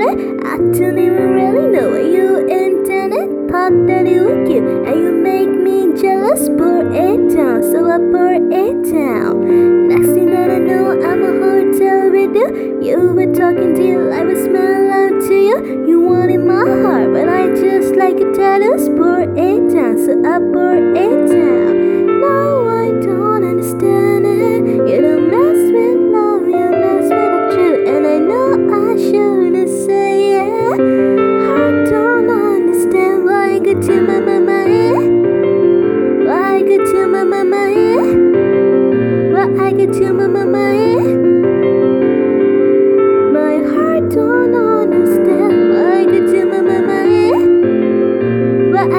I don't even really know what you intended. Thought that it was cute, and you make me jealous. Pour it down, so I pour it down.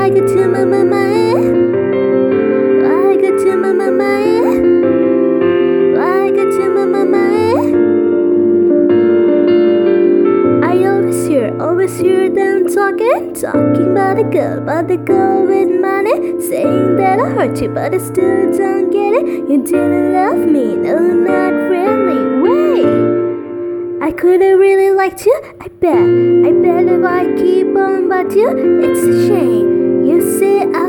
I get to my eh? Why I get to my eh? Why I get to my mama, eh? I always hear, always hear them talking, talking about a girl, about the girl with money, saying that I hurt you, but I still don't get it. You didn't love me, no, not really. Wait, I could have really liked you. I bet, I bet if I keep on about you, it's a shame.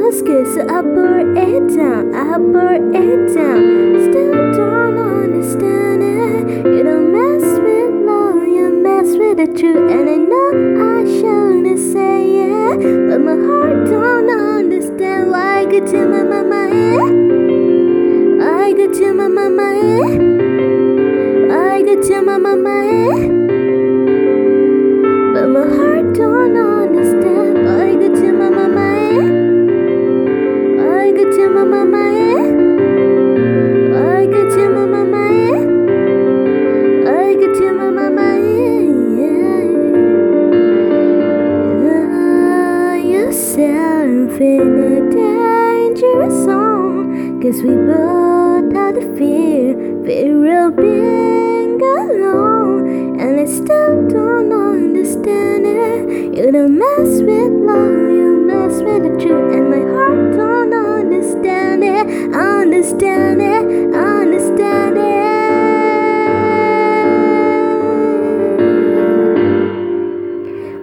I pour it down, pour it down. Still don't understand it. You don't mess with love, you mess with the truth, and I know I shouldn't say it, but my heart don't understand why I get to my mama, eh? I get to my mama, eh? I get to my mama, eh? In a dangerous zone. Cause we both have the fear, fear of being alone. And I still don't understand it. You don't mess with love, you mess with the truth. And my heart don't understand it, understand it, understand it.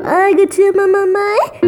I get to my mama,